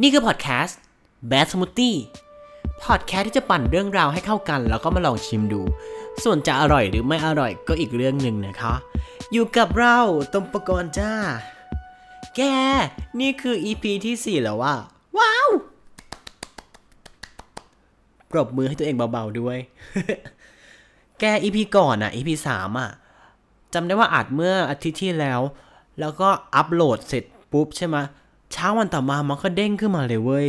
นี่คือพอดแคสต์ Bad Smoothie พอดแคสต์ที่จะปั่นเรื่องราวให้เข้ากัน แล้วก็มาลองชิมดู ส่วนจะอร่อยหรือไม่อร่อยก็อีกเรื่องหนึ่งนะคะ อยู่กับเราตมปกรณ์จ้า แก นี่คือ EP ที่ 4 แล้วว่า ว้าวปรบมือให้ตัวเองเบาๆด้วย แก EP ก่อนอะ EP 3อะจำได้ว่าอัดเมื่ออาทิตย์ที่แล้ว แล้วก็อัปโหลดเสร็จปุ๊บใช่ไหม เช้าวันต่อมามันก็เด้งขึ้นมาเลยเว้ย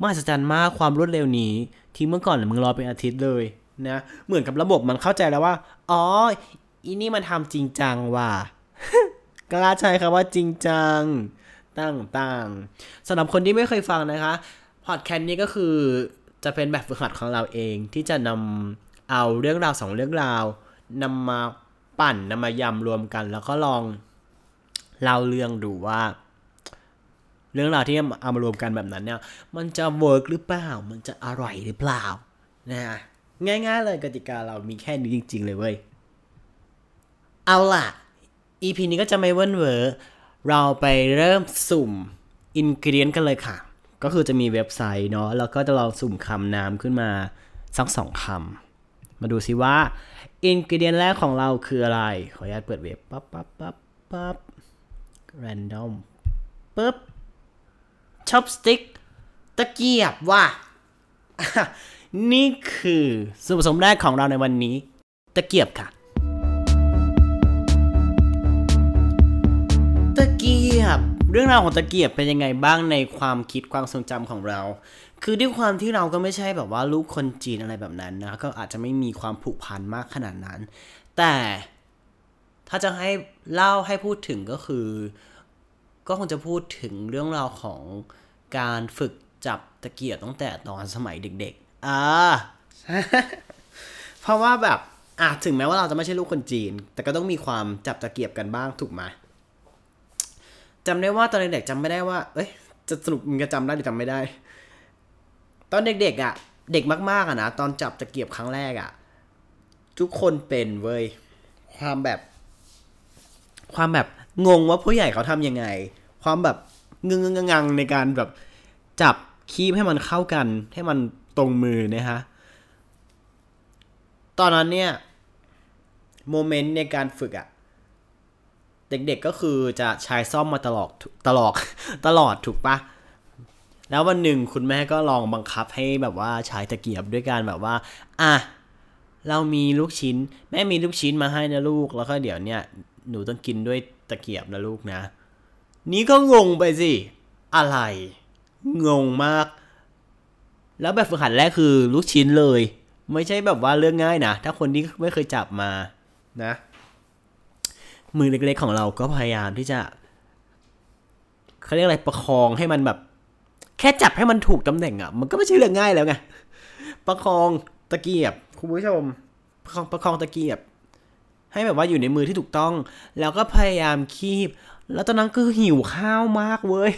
มหัศจรรย์มากความรวดเร็วนี้ ที่เมื่อก่อนมึงรอเป็นอาทิตย์เลยนะเหมือนกับระบบมันเข้าใจแล้วว่า อ๋ออีนี่มันทำจริงจังว่ะกล้าใช้คำว่าจริงจังต่างๆสำหรับคนที่ไม่เคยฟังนะคะพอดแคสต์นี้ก็คือจะเป็นแบบฝึกหัดของเราเองที่จะนำเอาเรื่องราวสองเรื่องราวนำมาปั่นนำมายำรวมกัน แล้วก็ลองเล่าเรื่องดูว่า เรื่องราวที่เอามารวมกันแบบนั้นเนี่ยมันจะเวิร์กหรือเปล่า มันจะอร่อยหรือเปล่านะง่ายๆเลยกติกาเรามีแค่นี้จริง ๆ เลยเว้ย เอาล่ะ EP นี้ก็จะไม่เวิ้นเวอร์เราไปเริ่มสุ่มอินกิเดียนกันเลยค่ะ ก็คือจะมีเว็บไซต์เนาะแล้วก็จะลองสุ่มคำน้ำขึ้นมาสักสองคำมาดูซิว่าอินกิเดียนแรกของเราคืออะไร ขออนุญาตเปิดเว็บปั๊บปั๊บปั๊บปั๊บ random ปึ๊บ chopstick ตะเกียบว่ะนี่คือส่วนผสมแรกของเราในวันนี้ ตะเกียบค่ะ ตะเกียบ เรื่องราวของตะเกียบเป็นยังไงบ้างในความคิดความทรงจำของเรา คือด้วยความที่เราก็ไม่ใช่แบบว่าลูกคนจีนอะไรแบบนั้นนะ ก็อาจจะไม่มีความผูกพันมากขนาดนั้น แต่ถ้าจะให้เล่าให้พูดถึงก็คือ ก็คงจะพูดถึงเรื่องราวของ การฝึกจับตะเกียบตั้งแต่ตอนสมัยเด็กๆอ่าเพราะว่าแบบอะถึงแม้ว่าเราจะไม่ใช่ลูกคนจีน แต่ก็ต้องมีความจับตะเกียบกันบ้างถูกไหมจำได้ว่าตอนเด็กๆจำไม่ได้ว่า เอ้ย จะสรุปมึงจะจำได้หรือจำไม่ได้ ตอนเด็กๆอะ เด็กมากๆอะนะตอนจับตะเกียบครั้งแรกอะ ทุกคนเป็นเว้ย ความแบบ ความแบบงงว่าผู้ใหญ่เขาทำยังไง ความแบบ งึงงงังในการแบบจับคีบให้มันเข้ากัน ให้มันตรงมือนะฮะ ตอนนั้นเนี่ยโมเมนต์ในการฝึกอะเด็กๆก็คือจะใช้ซ่อมมาตลอดตลอดตลอดถูกปะแล้ววันหนึ่งคุณแม่ก็ลองบังคับให้แบบว่าใช้ตะเกียบด้วยการแบบว่า อะ เรามีลูกชิ้น แม่มีลูกชิ้นมาให้นะลูก แล้วก็เดี๋ยวเนี่ย หนูต้องกินด้วยตะเกียบนะลูกนะ นี่ก็งงไปสิ อะไร งงมาก แล้วแบบฝึกหัดแรกคือลูกชิ้นเลย ไม่ใช่แบบว่าเรื่องง่ายนะ ถ้าคนที่ไม่เคยจับมานะ มือเล็กๆของเราก็พยายามที่จะเขาเรียกอะไรประคองให้มันแบบ แค่จับให้มันถูกตำแหน่งอะ่ะ มันก็ไม่ใช่เรื่องง่ายแล้วไงประคองตะเกียบคุณผู้ชมประคองประคองตะเกียบ ให้แบบว่าอยู่ในมือที่ถูกต้อง แล้วก็พยายามคีบ แล้วตอนนั้นก็หิวข้าวมากเว้ย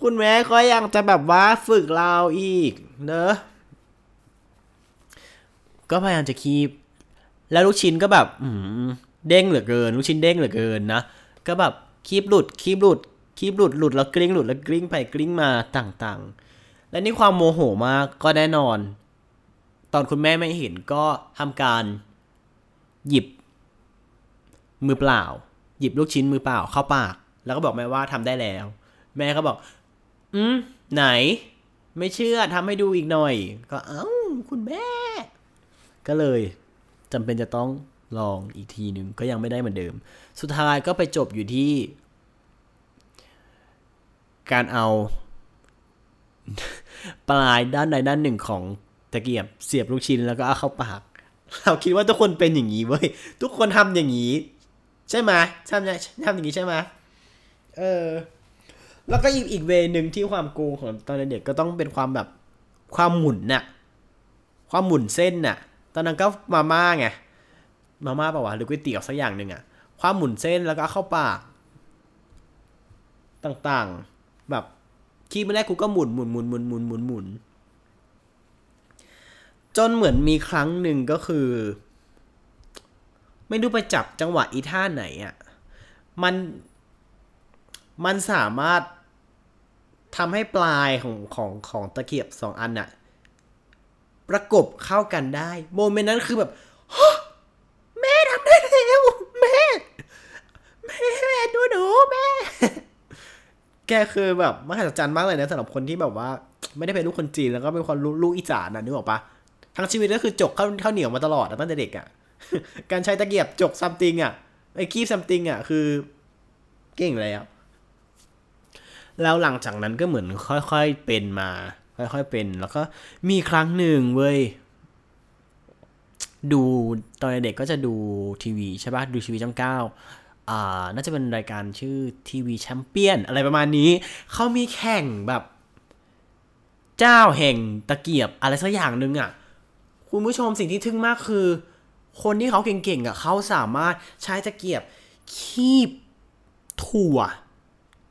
คุณแม่ก็ยังจะแบบว่าฝึกเราอีก เนอะ ก็พยายามจะคีบ แล้วลูกชิ้นก็แบบ อืมเด้งเหลือเกิน ลูกชิ้นเด้งเหลือเกินนะ ก็แบบคีบหลุดคีบหลุดคีบหลุดหลุดแล้วกลิ้งหลุดแล้วกลิ้งไปกลิ้งมาต่างๆ และนี่ความโมโหมากก็แน่นอน ตอนคุณแม่ไม่เห็นก็ทำการ หยิบ มือเปล่า หยิบลูกชิ้นมือเปล่าเข้าปาก แล้วก็บอกแม่ว่าทำได้แล้ว แม่ก็บอก อืมไหน ไม่เชื่อทำให้ดูอีกหน่อย ก็เอ้าคุณแม่ ก็เลยจำเป็นจะต้องลองอีกทีหนึ่งก็ยังไม่ได้เหมือนเดิม สุดท้ายก็ไปจบอยู่ที่ การเอา ปลายด้านใดด้านหนึ่งของตะเกียบเสียบลูกชิ้นแล้วก็เอาเข้าปาก เราคิดว่าทุกคนเป็นอย่างนี้เว้ยทุกคนทำอย่างนี้ ใช่ไหมทำทำอย่างนี้ใช่ไหมเออ แล้วก็อีกอีกเวนึงที่ความโกงของตอนเด็กก็ต้องเป็นความแบบความหมุนน่ะ ความหมุนเส้นน่ะ ตอนนั้นก็มาม่าไง มาม่าป่าวะหรือก๋วยเตี๋ยวสักอย่างหนึ่งอะความหมุนเส้นแล้วก็เข้าปาก ต่างๆ แบบคีบไม่ได้กูก็หมุนหมุนหมุนหมุนหมุนหมุนหมุนจนเหมือนมีครั้งหนึ่งก็คือ ไม่รู้ไปจับจังหวะอีท่าไหนอะมันมันสามารถทำให้ปลายของของของตะเกียบสองอันน่ะ ประกบเข้ากันได้ โมเมนต์นั้นคือแบบแม่ทำได้แล้วแม่ แม่ดูหนูแม่ แกคือแบบมหัศจรรย์มากเลยนะสำหรับคนที่แบบว่า ไม่ได้เป็นลูกคนจีนแล้วก็เป็นคนลูกอีสานนะนึกออกปะทั้งชีวิตก็คือจกข้าวข้าวเหนียวมาตลอดตั้งแต่เด็กอะ การใช้ตะเกียบจกซัมติงอะไอ้คีบซัมติงอะคือเก่งเลยอะแล้วหลังจากนั้นก็เหมือนค่อยๆเป็นมา ค่อยๆเป็น แล้วก็มีครั้งหนึ่งเว้ยดูตอนเด็กก็จะดูทีวีใช่ปะดูทีวีช่องเก้าอ่าน่าจะเป็นรายการชื่อทีวีแชมเปี้ยนอะไรประมาณนี้ เขามีแข่งแบบ เจ้าแห่งตะเกียบอะไรสักอย่างหนึ่งอะ คุณผู้ชมสิ่งที่ทึ่งมากคือ คนที่เขาเก่งๆอะเขาสามารถใช้ตะเกียบคีบถั่ว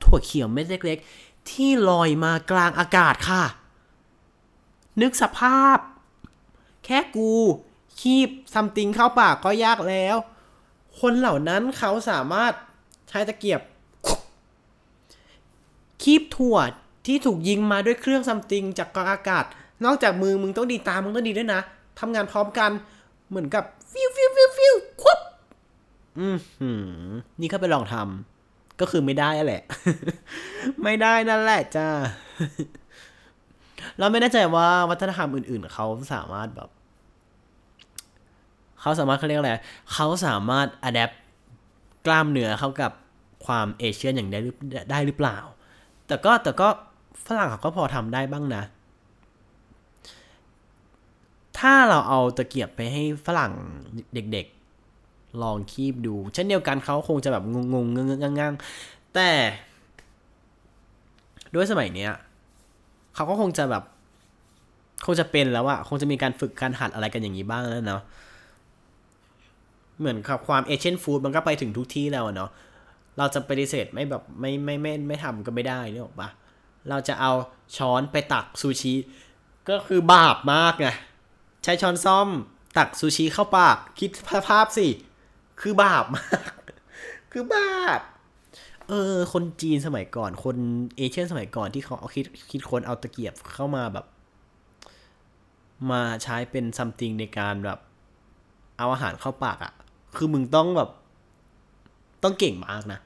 ถั่วเขียวเม็ดเล็ก ๆ ที่ลอยมากลางอากาศค่ะ นึกสภาพ แค่กูคีบซัมติงเข้าปากก็ยากแล้ว คนเหล่านั้นเขาสามารถใช้ตะเกียบ คีบถั่วที่ถูกยิงมาด้วยเครื่อง something จากกลางอากาศ นอกจากมือมึงต้องดีตามึงต้องดีด้วยนะทำงานพร้อมกันเหมือนกับ ฟิวฟิวฟิวฟิวควบอืมนี่เขาไปลองทำก็คือไม่ได้แหละ ไม่ได้นั่นแหละจ้าเราไม่แน่ใจว่าวัฒนธรรมอื่น ๆ เขาสามารถแบบ เขาสามารถเขาเรียกอะไรเขาสามารถอัดแอปกล้ามเนื้อเข้ากับความเอเชียนอย่างได้ได้หรือเปล่า แต่ก็แต่ก็ฝรั่งเขาก็พอทำได้บ้างนะ ถ้าเราเอาตะเกียบไปให้ฝรั่งเด็กๆ ลองคีบดู เช่นเดียวกันเขาคงจะแบบงงๆเงงๆงังแต่ ด้วยสมัยเนี้ยเขาก็คงจะแบบ คงจะเป็นแล้วอะคงจะมีการฝึกการหัดอะไรกันอย่างนี้บ้างแล้วเนาะเหมือนกับความเอเชียนฟู้ดมันก็ไปถึงทุกที่แล้วเนาะเราจะปฏิเสธไม่แบบไม่ไม่ไม่ไม่ทำก็ไม่ได้นี่หรอกปะเราจะเอาช้อนไปตักซูชิ ก็คือบาปมากไง ใช้ช้อนซ่อม ตักซูชิเข้าปาก คิดภาพสิ คือบาปมาก คือบาป เออ คนจีนสมัยก่อน คนเอเชียนสมัยก่อนที่เขาเอาคิดคิดคนเอาตะเกียบเข้ามาแบบ มาใช้เป็นซัมติงในการแบบ เอาอาหารเข้าปากอะ่ะ คือมึงต้องแบบ ต้องเก่งมากนะ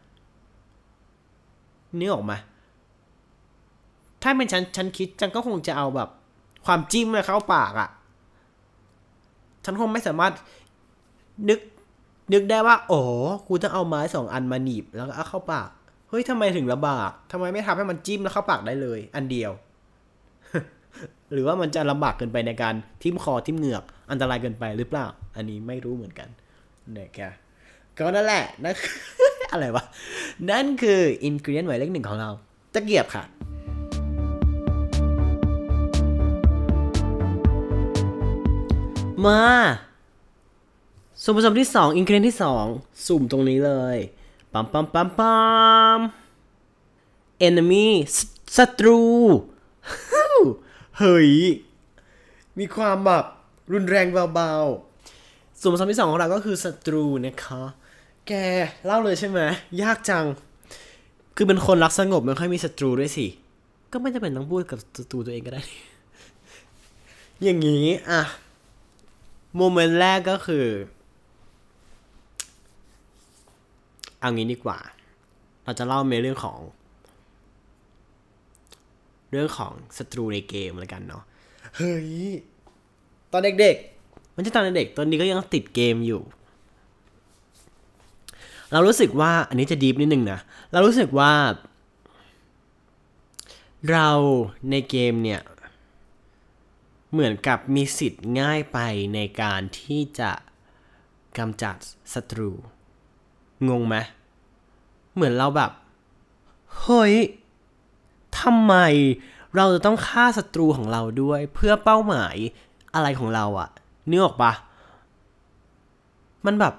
นึกออกไหมถ้าเป็นฉันฉันคิดฉันก็คงจะเอาแบบ ความจิ้มมาเข้าปากอะ่ะ ฉันคงไม่สามารถนึกนึกได้ว่า โอ้กูต้องเอาไม้สองอันมาหนีบแล้วก็เอาเข้าปาก เฮ้ยทำไมถึงลำบากทำไมไม่ทำให้มันจิ้มแล้วเข้าปากได้เลย อันเดียว หรือว่ามันจะลำบากเกินไปในการทิ่มคอทิ่มเหงือก อันตรายเกินไปหรือเปล่า อันนี้ไม่รู้เหมือนกันเนี่ยแกก็นั่นแหละนั่นอะไรวะ นั่นคืออินก e เ i นหมายเลขหนึ่งของเรา ตะเกียบค่ะ มาส่วนผสมที่ 2 อินก e เ i นที่ 2 สุ่มตรงนี้เลยปั๊มปั๊มปั๊มปั๊ม enemy ศัตรูเฮ้ย มีความแบบรุนแรงเบาๆ ส่วนผสมที่สองของเราก็คือศัตรูนะคะ แกเล่าเลยใช่ไหมยากจัง คือเป็นคนรักสงบไม่ค่อยมีศัตรูด้วยสิ ก็ไม่จำเป็นต้องพูดกับศัตรูตัวเองก็ได้ อย่างนี้ อะ โมเมนต์แรกก็คือ เอางี้ดีกว่า เราจะเล่าในเรื่องของ เรื่องของศัตรูในเกมแล้วกันเนาะ เฮ้ย ตอนเด็กๆ มันจะตอนเด็กๆตอนนี้ก็ยังติดเกมอยู่ เรารู้สึกว่าอันนี้จะดีฟนิดนึงนะ เรารู้สึกว่า เราในเกมเนี่ย เหมือนกับมีสิทธิ์ง่ายไปในการที่จะกำจัดศัตรู งงไหมเหมือนเราแบบ เฮ้ยทำไมเราจะต้องฆ่าศัตรูของเราด้วยเพื่อเป้าหมายอะไรของเราอะนึกออกปะมันแบบ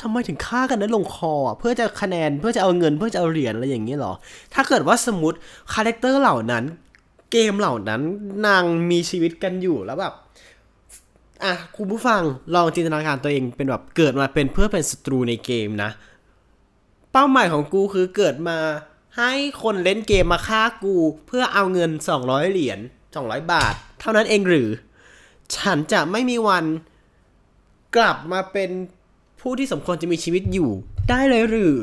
ทำไมถึงฆ่ากันนั้ลงคอเพื่อจะคะแนนเพื่อจะเอาเงินเพื่อจะเอาเหรียญอะไรอย่างนี้หรอ ถ้าเกิดว่าสมมติ character เหล่านั้น เกมเหล่านั้นนางมีชีวิตกันอยู่แล้วแบบอะคุณผู้ฟังลองจินตนาการตัวเองเป็นแบบเกิดมาเป็นเพื่อเป็นศัตรูในเกมนะ เป้าหมายของกูคือเกิดมาให้คนเล่นเกมมาฆ่ากู เพื่อเอาเงิน 200 เหรียญ200 บาท เท่านั้นเองหรือ ฉันจะไม่มีวันกลับมาเป็นผู้ที่สมควรจะมีชีวิตอยู่ ได้เลยหรือ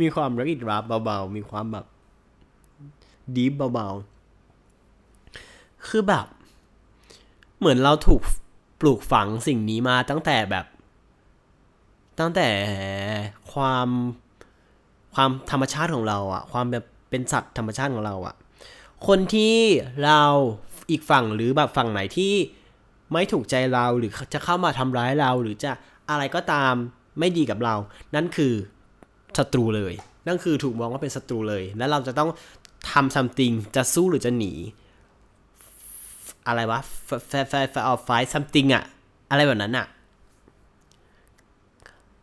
มีความรักอิดรับเบาๆ มีความแบบ ดีฟเบาๆ คือแบบ เหมือนเราถูกปลูกฝังสิ่งนี้มาตั้งแต่แบบ ตั้งแต่ความความธรรมชาติของเราอะความแบบเป็นสัตว์ธรรมชาติของเราอะคนที่เราอีกฝั่งหรือแบบฝั่งไหนที่ไม่ถูกใจเราหรือจะเข้ามาทำร้ายเราหรือจะอะไรก็ตามไม่ดีกับเรา นั่นคือศัตรูเลย นั่นคือถูกมองว่าเป็นศัตรูเลย แล้วเราจะต้อง ทำ something จะสู้หรือจะหนี อะไรวะ f i g h t fight something อะอะไรแบบนั้นอะ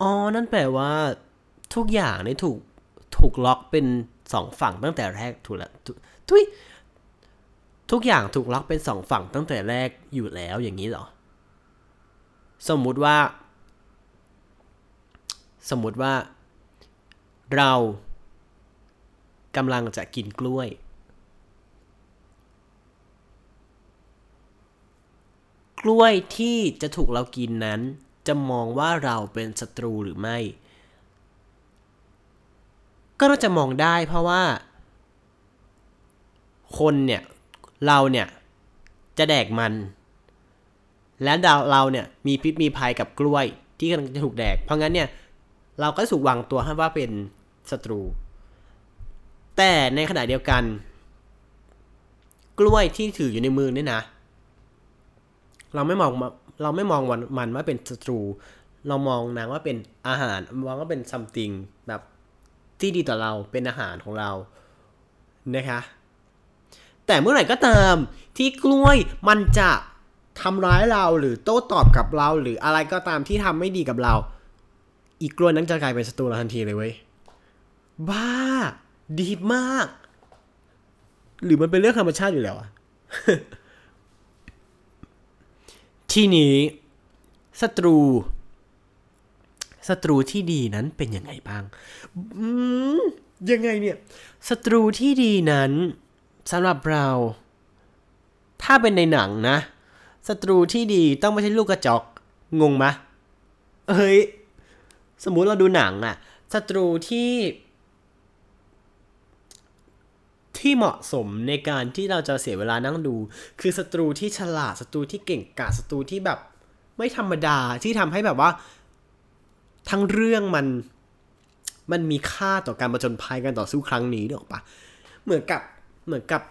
อ๋อ นั่นแปลว่าทุกอย่างนี่ถูกถูกล็อกเป็นสองฝั่งตั้งแต่แรกถูกแล้วทุยทุกอย่างถูกล็อกเป็นสองฝั่งตั้งแต่แรกอยู่แล้วอย่างนี้เหรอ สมมุติว่า สมมุติว่า เรา กำลังจะกินกล้วย กล้วยที่จะถูกเรากินนั้น จะมองว่าเราเป็นศัตรูหรือไม่ ก็น่าจะมองได้เพราะว่า คนเนี่ย เราเนี่ย จะแดกมัน และดาวเราเนี่ย มีพิษมีภัยกับกล้วยที่กำลังจะถูกแดก เพราะงั้นเนี่ย เราก็ถูกวางตัวให้ว่าเป็นศัตรู แต่ในขณะเดียวกัน กล้วยที่ถืออยู่ในมือเนี่ยนะ เราไม่มองเราไม่มองมันมันว่าเป็นศัตรู เรามองนางว่าเป็นอาหารมองว่าเป็นซัมติงแบบที่ดีต่อเราเป็นอาหารของเรานะคะ แต่เมื่อไหร่ก็ตามที่กล้วยมันจะทำร้ายเราหรือโต้ตอบกับเรา หรืออะไรก็ตามที่ทำไม่ดีกับเรา อีกกล้วยนั้นจะกลายเป็นศัตรูเราทันทีเลยเว้ยบ้า ดีมาก หรือมันเป็นเรื่องธรรมชาติอยู่แล้วอะที่นี้ศัตรูศัตรูที่ดีนั้นเป็นยังไงบ้างยังไงเนี่ยศัตรูที่ดีนั้นสำหรับเรา ถ้าเป็นในหนังนะศัตรูที่ดีต้องไม่ใช่ลูกกระจอกงงไหมเฮ้ย สมมุติเราดูหนังอะศัตรูที่ ที่เหมาะสมในการที่เราจะเสียเวลานั่งดู คือศัตรูที่ฉลาดศัตรูที่เก่งกาจศัตรูที่แบบไม่ธรรมดาที่ทำให้แบบว่า ทั้งเรื่องมันมันมีค่าต่อการประจนภัยกันต่อสู้ครั้งนี้หรอกปะเหมือนกับเหมือนกับ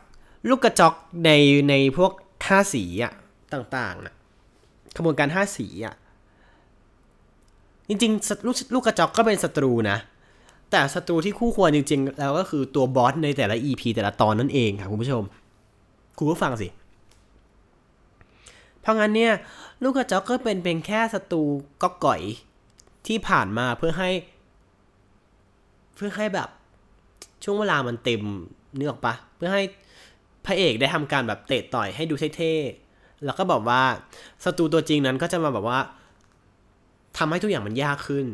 ลูกกระจอกในในพวกห้าสีอะต่างๆนะขบวนการห้าสีอะจริงๆลูกลูกกระจอกก็เป็นศัตรูนะ แต่ศัตรูที่คู่ควรจริง ๆ แล้วก็คือตัวบอสในแต่ละ EP แต่ละตอนนั่นเองค่ะคุณผู้ชม คุณผู้ฟังสิ เพราะงั้นเนี่ย ลูกกระจอกก็เป็นเป็นแค่ศัตรูก๊อกก่อยที่ผ่านมาเพื่อให้ เพื่อให้แบบช่วงเวลามันเต็มเนื้อออกปะเพื่อให้พระเอกได้ทำการแบบเตะต่อยให้ดูเท่ๆแล้วก็บอกว่าศัตรูตัวจริงนั้นก็จะมาแบบว่าทำให้ทุกอย่างมันยากขึ้น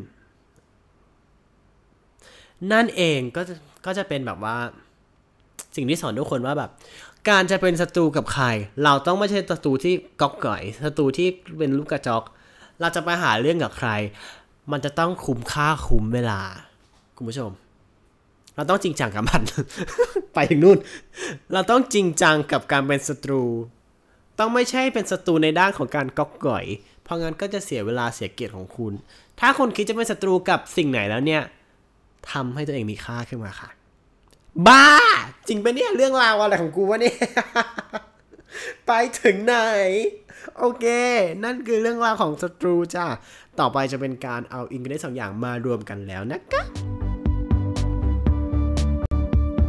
นั่นเองก็จะก็จะเป็นแบบว่า สิ่งที่สอนทุกคนว่าแบบ การจะเป็นศัตรูกับใคร เราต้องไม่ใช่ศัตรูที่ก๊อกก่อยศัตรูที่เป็นลูกกระจอก เราจะไปหาเรื่องกับใคร มันจะต้องคุ้มค่าคุ้มเวลา คุณผู้ชม เราต้องจริงจังกับมัน ไปถึงนู่น เราต้องจริงจังกับการเป็นศัตรู ต้องไม่ใช่เป็นศัตรูในด้านของการก๊อกก่อย เพราะงั้นก็จะเสียเวลาเสียเกียรติของคุณ ถ้าคนคิดจะเป็นศัตรูกับสิ่งไหนแล้วเนี่ย ทำให้ตัวเองมีค่าขึ้นมาค่ะ บ้า จริงปะเนี่ยเรื่องราวอะไรของกูวะเนี่ยไปถึงไหน โอเค นั่นคือเรื่องราวของศัตรูจ้าต่อไปจะเป็นการเอา ingredient สองอย่างมารวมกันแล้วนะคะ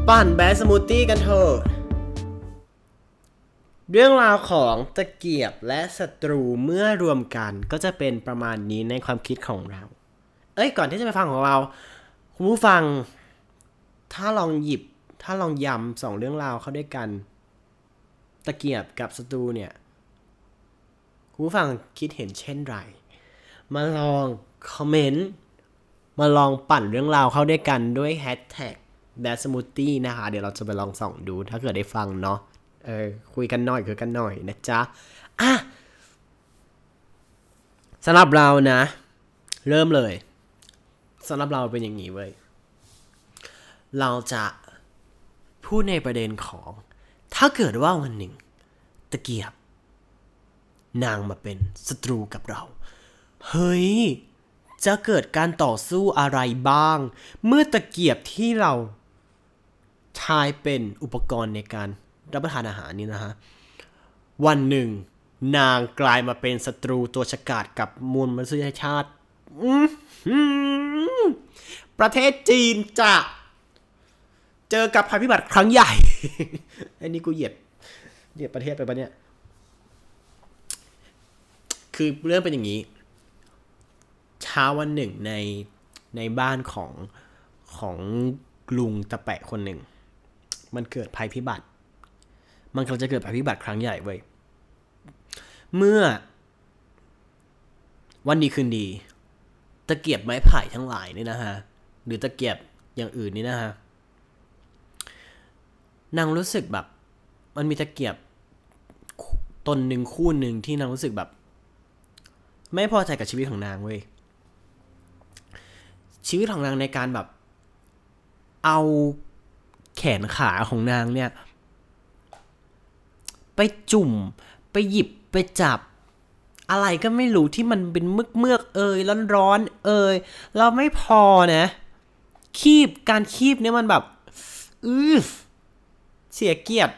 ปั่น bad smoothie กันเถอะเรื่องราวของตะเกียบและศัตรูเมื่อรวมกันก็จะเป็นประมาณนี้ในความคิดของเรา เอ้ย ก่อนที่จะไปฟังของเรา คุณผู้ฟัง ถ้าลองหยิบ ถ้าลองยำสองเรื่องราวเข้าด้วยกัน ตะเกียบกับศัตรูเนี่ย คุณผู้ฟังคิดเห็นเช่นไร มาลองคอมเมนต์ มาลองปั่นเรื่องราวเข้าด้วยกันด้วยแฮชแท็ก b a d Smoothie นะคะ เดี๋ยวเราจะไปลองส่องดู ถ้าเกิดได้ฟังเนาะ เออ คุยกันหน่อยคุยกันหน่อยนะจ๊ะ อะสำหรับเรานะ เริ่มเลย สำหรับเราเป็นอย่างนี้เว้ย เราจะพูดในประเด็นของ ถ้าเกิดว่าวันหนึ่ง ตะเกียบ นางมาเป็นศัตรูกับเรา เฮ้ย จะเกิดการต่อสู้อะไรบ้าง เมื่อตะเกียบที่เราใช้เป็นอุปกรณ์ในการรับประทานอาหารนี่นะฮะ วันหนึ่ง นางกลายมาเป็นศัตรูตัวฉกาจกับมวลมนุษยชาติ อื้อหือ ประเทศจีนจะเจอกับภัยพิบัติครั้งใหญ่อ้นี่กูเหยียดเหยียดประเทศไปปะเนี่ย คือเรื่องเป็นอย่างนี้ เช้าวันหนึ่งในในบ้านของของลุงตะแปะคนหนึ่ง มันเกิดภัยพิบัติ มันกำลังจะเกิดภัยพิบัติครั้งใหญ่เว้ย เมื่อ วันดีคืนดี ตะเกียบไม้ไผ่ทั้งหลายเนี่ยนะฮะ หรือตะเกียบอย่างอื่นนี่นะฮะนางรู้สึกแบบ มันมีตะเกียบตนหนึ่งคู่หนึ่งที่นางรู้สึกแบบ ไม่พอใจกับชีวิตของนางเว้ยชีวิตของนางในการแบบ เอาแขนขาของนางเนี่ย ไปจุ่ม ไปหยิบไปจับ อะไรก็ไม่รู้ที่มันเป็นมือกเมือกเอยร้อนร้อนๆเอยเราไม่พอนะ คีบการคีบเนี่ยมันแบบ อือเสียเกียรติ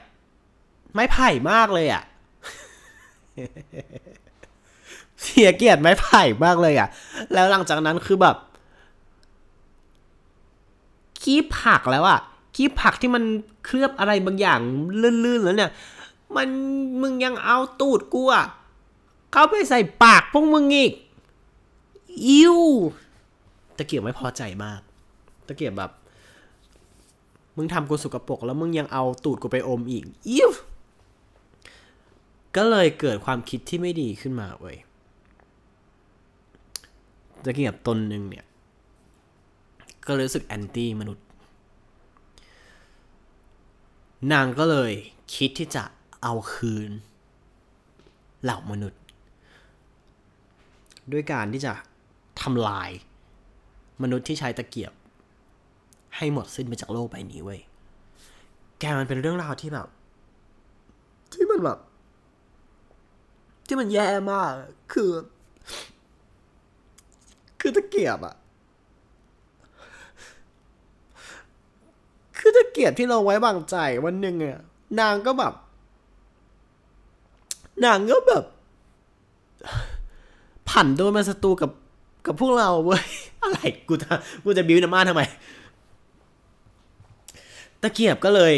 ไม้ไผ่มากเลยอะ่ะ เสียเกียรติไม้ไผ่มากเลยอะ่ะ แล้วหลังจากนั้นคือแบบ คีบผักแล้วอะ่ะ คีบผักที่มันเคลือบอะไรบางอย่างลื่นๆแล้วเนี่ย มันมึงยังเอาตูดกูอะเข้าไปใส่ปากพวกมึงอีก อิวตะเกียบไม่พอใจมาก ตะเกียบแบบ มึงทำกูสกปรกแล้วมึงยังเอาตูดกูไปอมอีกอิวก็เลยเกิดความคิดที่ไม่ดีขึ้นมาเว้ยตะเกียบตนหนึ่งเนี่ย ก็รู้สึกแอนตี้มนุษย์ นางก็เลยคิดที่จะเอาคืน เหล่ามนุษย์ ด้วยการที่จะทำลายมนุษย์ที่ใช้ตะเกียบ ให้หมดสิ้นไปจากโลกใบนี้เว้ย แกมันเป็นเรื่องราวที่แบบ ที่มันแบบ ที่มันแย่มาก คือ คือตะเกียบอะคือตะเกียบที่เราไว้วางใจวันหนึ่งอะนางก็แบบ นางก็แบบ ผันตัวมาศัตรูกับกับพวกเราเว้ย อะไร กูจะกูจะบิวน้ำมาทำไม ตะเกียบก็เลย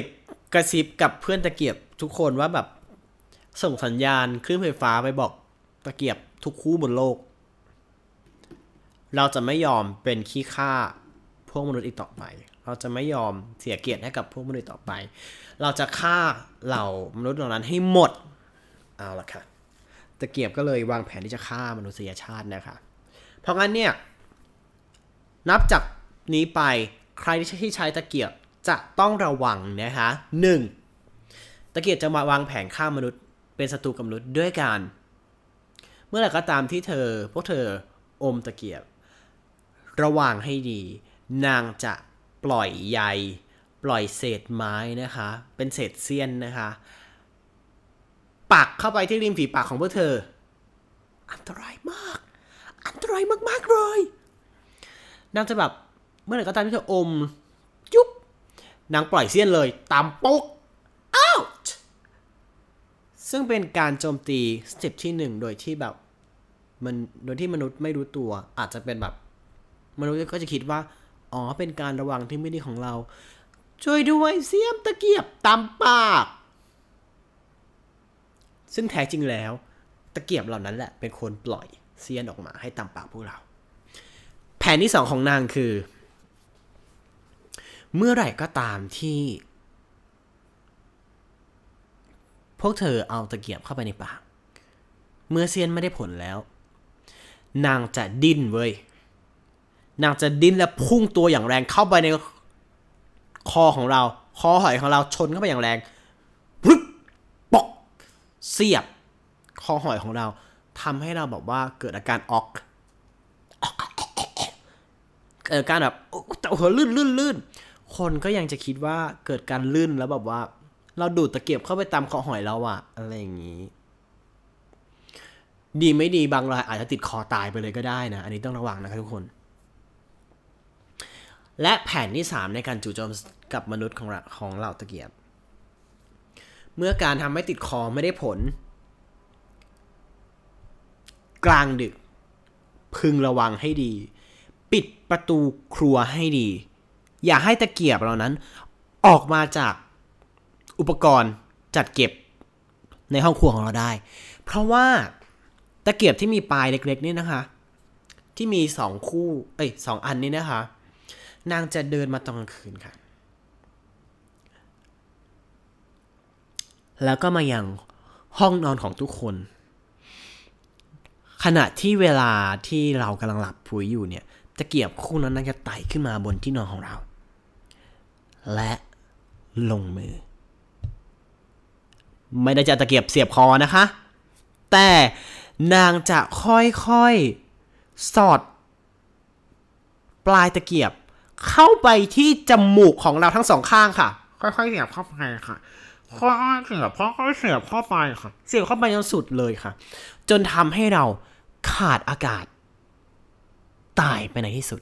กระซิบกับเพื่อนตะเกียบทุกคนว่าแบบส่งสัญญาณคลื่นไฟฟ้าไปบอกตะเกียบทุกคู่บนโลก เราจะไม่ยอมเป็นขี้ข้าพวกมนุษย์อีกต่อไป เราจะไม่ยอมเสียเกียรติให้กับพวกมนุษย์ต่อไป เราจะฆ่าเหล่ามนุษย์เหล่านั้นให้หมด เอาละค่ะ ตะเกียบก็เลยวางแผนที่จะฆ่ามนุษยชาตินะคะ เพราะงั้นเนี่ย นับจากนี้ไปใครที่ใช้ตะเกียบ จะต้องระวังนะคะหนึ่งตะเกียบจะมาวางแผนฆ่ามนุษย์เป็นศัตรูกับมนุษย์ด้วยการ เมื่อไหร่ก็ตามที่เธอ พวกเธออมตะเกียบ ระวังให้ดี นางจะปล่อยใยปล่อยเศษไม้นะคะ เป็นเศษเสี้ยนนะคะ ปักเข้าไปที่ริมฝีปากของพวกเธอ อันตรายมาก อันตรายมากๆเลยนางจะแบบเมื่อไหร่ก็ตามที่เธออม จุ๊บ นางปล่อยเสี้ยนเลยตามปุ๊ก out ซึ่งเป็นการโจมตีสเต็ปที่หนึ่งโดยที่แบบมันโดยที่มนุษย์ไม่รู้ตัวอาจจะเป็นแบบ มนุษย์ก็จะคิดว่า อ๋อเป็นการระวังที่ไม่ดีของเรา ช่วยด้วยเสียมตะเกียบตามปาก ซึ่งแท้จริงแล้ว ตะเกียบเหล่านั้นแหละเป็นคนปล่อยเสียนออกมาให้ตามปากพวกเรา แผนที่สองของนางคือ เมื่อไหร่ก็ตามที่ พวกเธอเอาตะเกียบเข้าไปในปาก เมื่อเซียนไม่ได้ผลแล้ว นางจะดิ้นเว้ย นางจะดิ้นและพุ่งตัวอย่างแรงเข้าไปในคอของเรา คอหอยของเราชนเข้าไปอย่างแรงปึ๊บปอก เสียบ คอหอยของเราทำให้เราแบบว่าเกิดอาการออกเกิดอาการแบบโอ้แต่หัวลื่นลื่นลื่น คนก็ยังจะคิดว่าเกิดการลื่นแล้วแบบว่า เราดูดตะเกียบเข้าไปตามคอหอยเราอะอะไรอย่างนี้ ดีไม่ดีบางรายอาจจะติดคอตายไปเลยก็ได้นะ อันนี้ต้องระวังนะครับทุกคน และแผนที่ 3 ในการจู่โจมกับมนุษย์ของเราของเราตะเกียบ เมื่อการทำให้ติดคอไม่ได้ผล กลางดึก พึงระวังให้ดี ปิดประตูครัวให้ดี อย่าให้ตะเกียบเหล่านั้น ออกมาจากอุปกรณ์จัดเก็บในห้องครัวของเราได้ เพราะว่าตะเกียบที่มีปลายเล็กๆนี่นะคะ ที่มีสองคู่ เอ้ยสองอันนี้นะคะ นางจะเดินมาตอนกลางคืนค่ะ แล้วก็มาอยังห้องนอนของทุกคน ขณะที่เวลาที่เรากำลังหลับปุ๋ยอยู่เนี่ยตะเกียบคู่นั้นนางจะไต่ขึ้นมาบนที่นอนของเรา และลงมือ ไม่ได้จะตะเกียบเสียบคอนะคะ แต่นางจะค่อยๆ สอด ปลายตะเกียบ เข้าไปที่จมูกของเราทั้งสองข้างค่ะ ค่อยๆเสียบเข้าไปค่ะค่อยๆเสียบค่อยๆเสียบเข้าไปค่ะ เสียบเข้าไปจนสุดเลยค่ะ จนทำให้เราขาดอากาศ ตายไปในที่สุด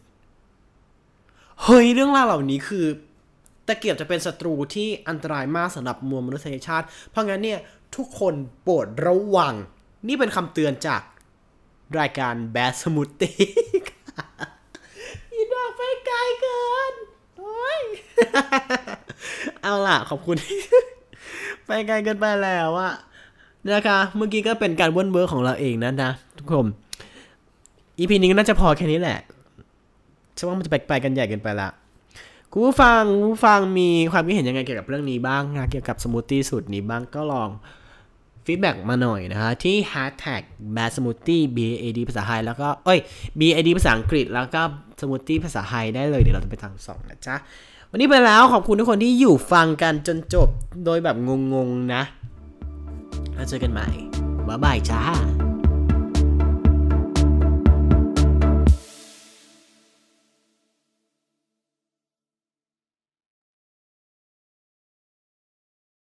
เฮ้ยเรื่องราวเหล่านี้คือ ตะเกียบจะเป็นศัตรูที่อันตรายมากสำหรับมวลมนุษยชาติ เพราะงั้นเนี่ยทุกคนโปรดระวัง นี่เป็นคำเตือนจากรายการ bad smoothie อีดอกไปไกลเกินโอ้ยเอาล่ะ ขอบคุณ ไปไกลเกินไปแล้วอะนะคะ เมื่อกี้ก็เป็นการเวิ่นเว้อของเราเองนะนะ ทุกคน EP นี้น่าจะพอแค่นี้แหละฉันว่ามันจะไปไปกันใหญ่เกินไปละ คุณผู้ฟังคุณผู้ฟังมีความคิดเห็นยังไงเกี่ยวกับเรื่องนี้บ้างนะเกี่ยวกับสมูทตี้สูตรนี้บ้างก็ลอง feedback มาหน่อยนะฮะที่ hashtag bad smoothie b a d ภาษาไทยแล้วก็เอ้ย b a d ภาษาอังกฤษแล้วก็ smoothie ภาษาไทยได้เลยเดี๋ยวเราจะไปตามส่องนะจ๊ะ วันนี้ไปแล้วขอบคุณทุกคนที่อยู่ฟังกันจนจบโดยแบบงงๆนะ แล้วเจอกันใหม่บ๊ายบายจ้า